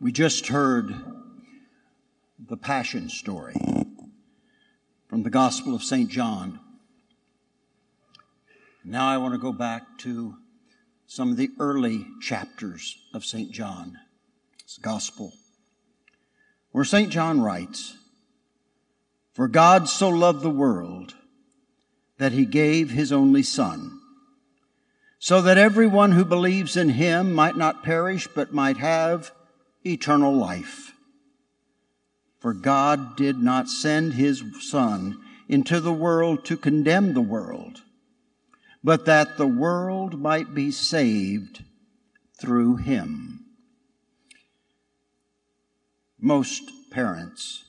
We just heard the Passion story from the Gospel of St. John. Now I want to go back to some of the early chapters of St. John's Gospel, where St. John writes, For God so loved the world that he gave his only Son, so that everyone who believes in him might not perish but might have eternal life. For God did not send his Son into the world to condemn the world, but that the world might be saved through him. Most parents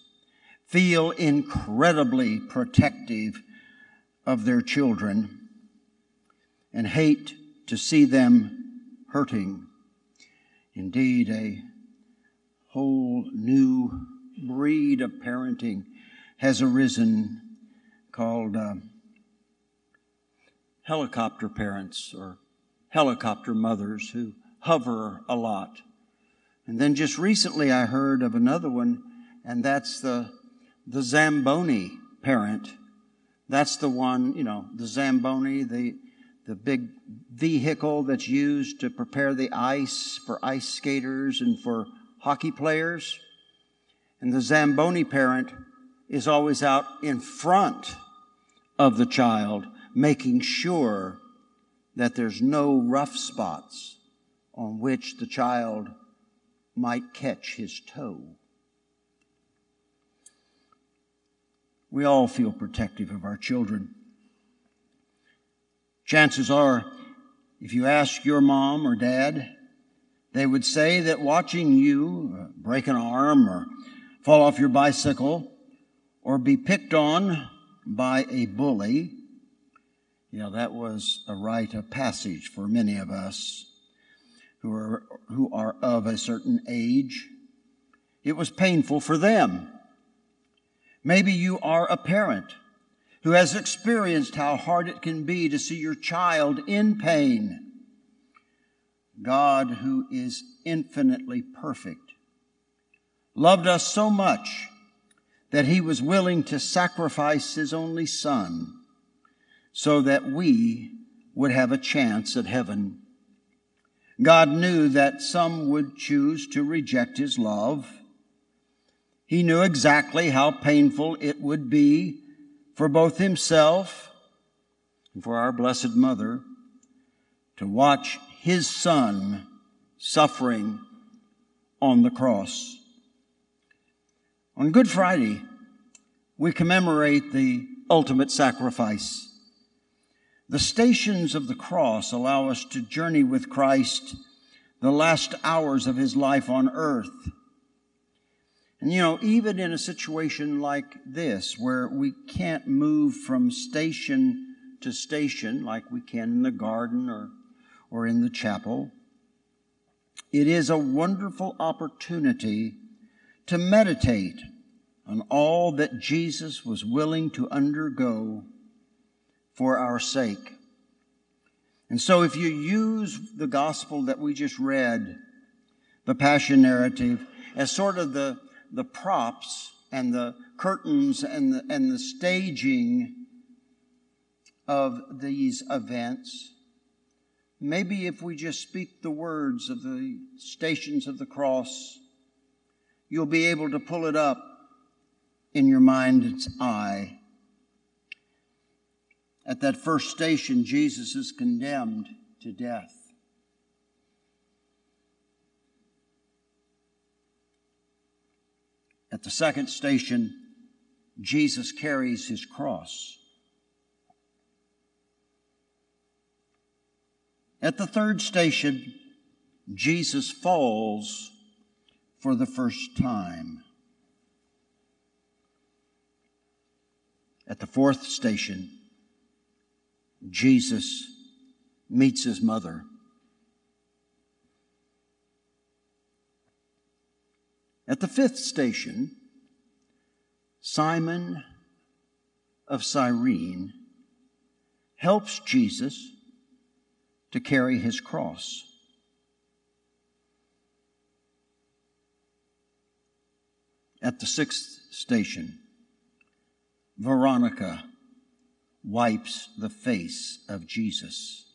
feel incredibly protective of their children and hate to see them hurting. Indeed, a whole new breed of parenting has arisen called uh, helicopter parents or helicopter mothers who hover a lot. And then just recently I heard of another one, and that's the, the Zamboni parent. That's the one, you know, the Zamboni, the, the big vehicle that's used to prepare the ice for ice skaters and for hockey players. And the Zamboni parent is always out in front of the child, making sure that there's no rough spots on which the child might catch his toe. We all feel protective of our children. Chances are, if you ask your mom or dad, they would say that watching you uh, break an arm or fall off your bicycle or be picked on by a bully, you know, that was a rite of passage for many of us who are, who are of a certain age. It was painful for them. Maybe you are a parent who has experienced how hard it can be to see your child in pain God, who is infinitely perfect, loved us so much that he was willing to sacrifice his only son so that we would have a chance at heaven. God knew that some would choose to reject his love. He knew exactly how painful it would be for both himself and for our Blessed Mother to watch his son suffering on the cross. On Good Friday, we commemorate the ultimate sacrifice. The stations of the cross allow us to journey with Christ the last hours of his life on earth. And you know, even in a situation like this, where we can't move from station to station like we can in the garden or or in the chapel. It is a wonderful opportunity to meditate on all that Jesus was willing to undergo for our sake. And so, if you use the gospel that we just read, the Passion narrative, as sort of the, the props and the curtains and the, and the staging of these events, Maybe if we just speak the words of the stations of the cross, you'll be able to pull it up in your mind's eye. At that first station, Jesus is condemned to death. At the second station, Jesus carries his cross. At the third station, Jesus falls for the first time. At the fourth station, Jesus meets his mother. At the fifth station, Simon of Cyrene helps Jesus to carry his cross. At the sixth station, Veronica wipes the face of Jesus.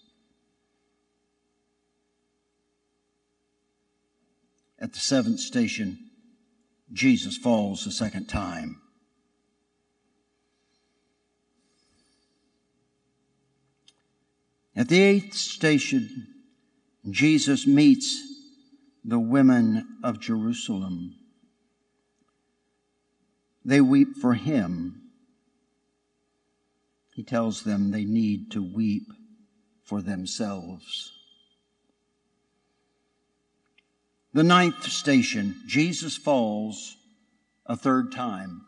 At the seventh station, Jesus falls a second time. At the eighth station, Jesus meets the women of Jerusalem. They weep for him. He tells them they need to weep for themselves. The ninth station, Jesus falls a third time.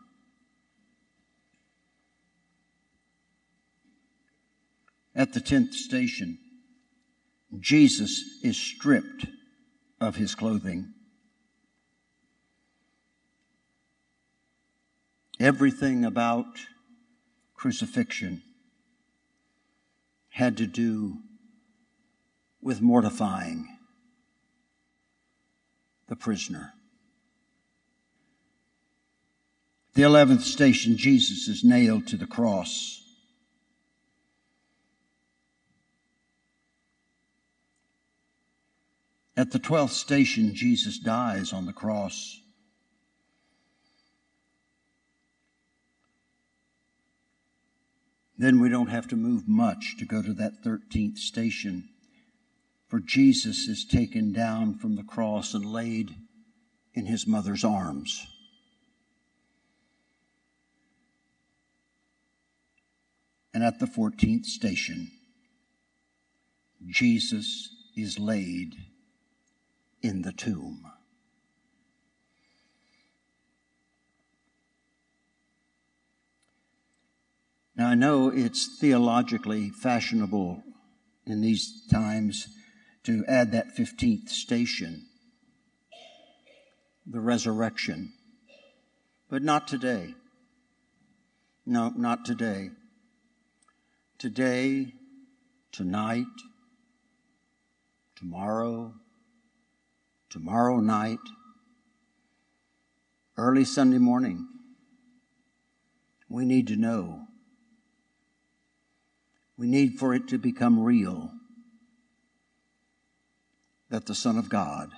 At the tenth station, Jesus is stripped of his clothing. Everything about crucifixion had to do with mortifying the prisoner. The 11th station, Jesus is nailed to the cross. At the 12th station, Jesus dies on the cross. Then we don't have to move much to go to that 13th station, for Jesus is taken down from the cross and laid in his mother's arms. And at the 14th station, Jesus is laid in the tomb. Now, I know it's theologically fashionable in these times to add that 15th station, the resurrection, but not today. No, not today. Today, tonight, tomorrow, tomorrow night, early Sunday morning. We need to know. We need for it to become real that the Son of God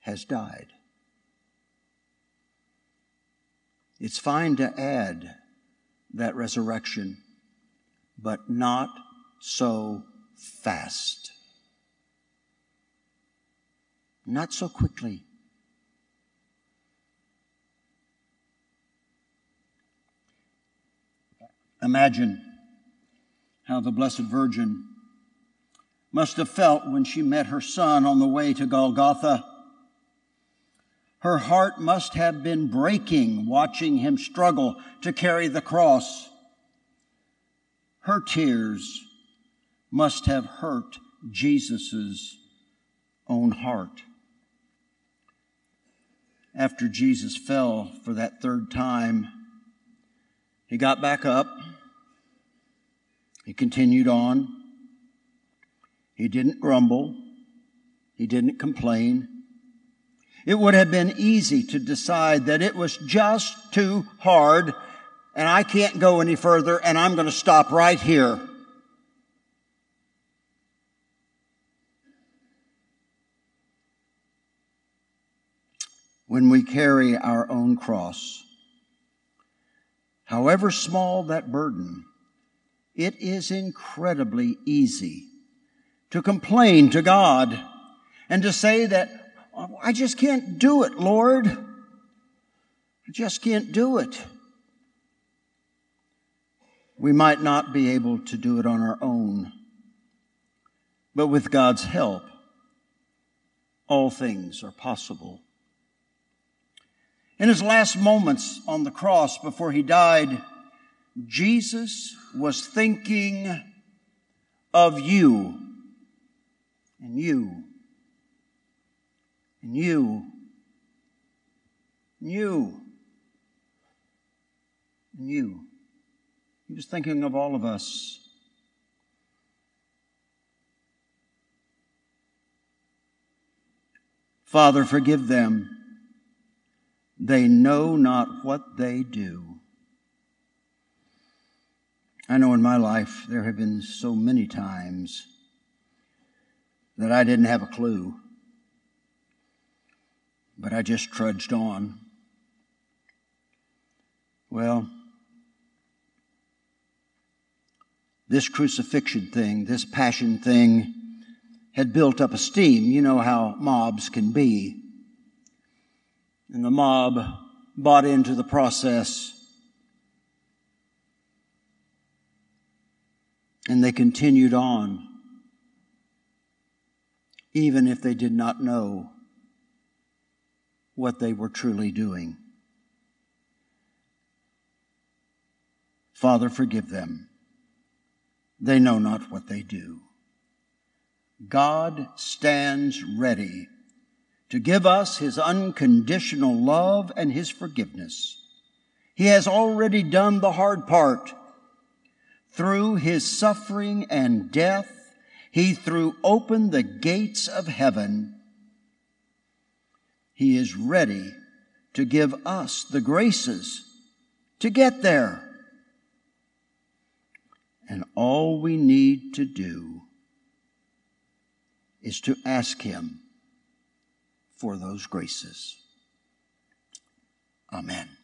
has died. It's fine to add that resurrection, but not so fast. Not so quickly. Imagine how the Blessed Virgin must have felt when she met her son on the way to Golgotha. Her heart must have been breaking watching him struggle to carry the cross. Her tears must have hurt Jesus' own heart after Jesus fell for that third time, he got back up. He continued on. He didn't grumble. He didn't complain. It would have been easy to decide that it was just too hard and I can't go any further and I'm going to stop right here. When we carry our own cross. However small that burden, it is incredibly easy to complain to God and to say that, oh, I just can't do it, Lord. I just can't do it. We might not be able to do it on our own, but with God's help, all things are possible. In his last moments on the cross before he died, Jesus was thinking of you and you and you and you and you. He was thinking of all of us. Father, forgive them They know not what they do. I know in my life there have been so many times that I didn't have a clue, but I just trudged on. Well, this crucifixion thing, this passion thing, had built up a steam. You know how mobs can be. And the mob bought into the process. And they continued on, even if they did not know what they were truly doing. Father, forgive them. They know not what they do. God stands ready to give us his unconditional love and his forgiveness. He has already done the hard part. Through his suffering and death, he threw open the gates of heaven. He is ready to give us the graces to get there. And all we need to do is to ask Him for those graces. Amen.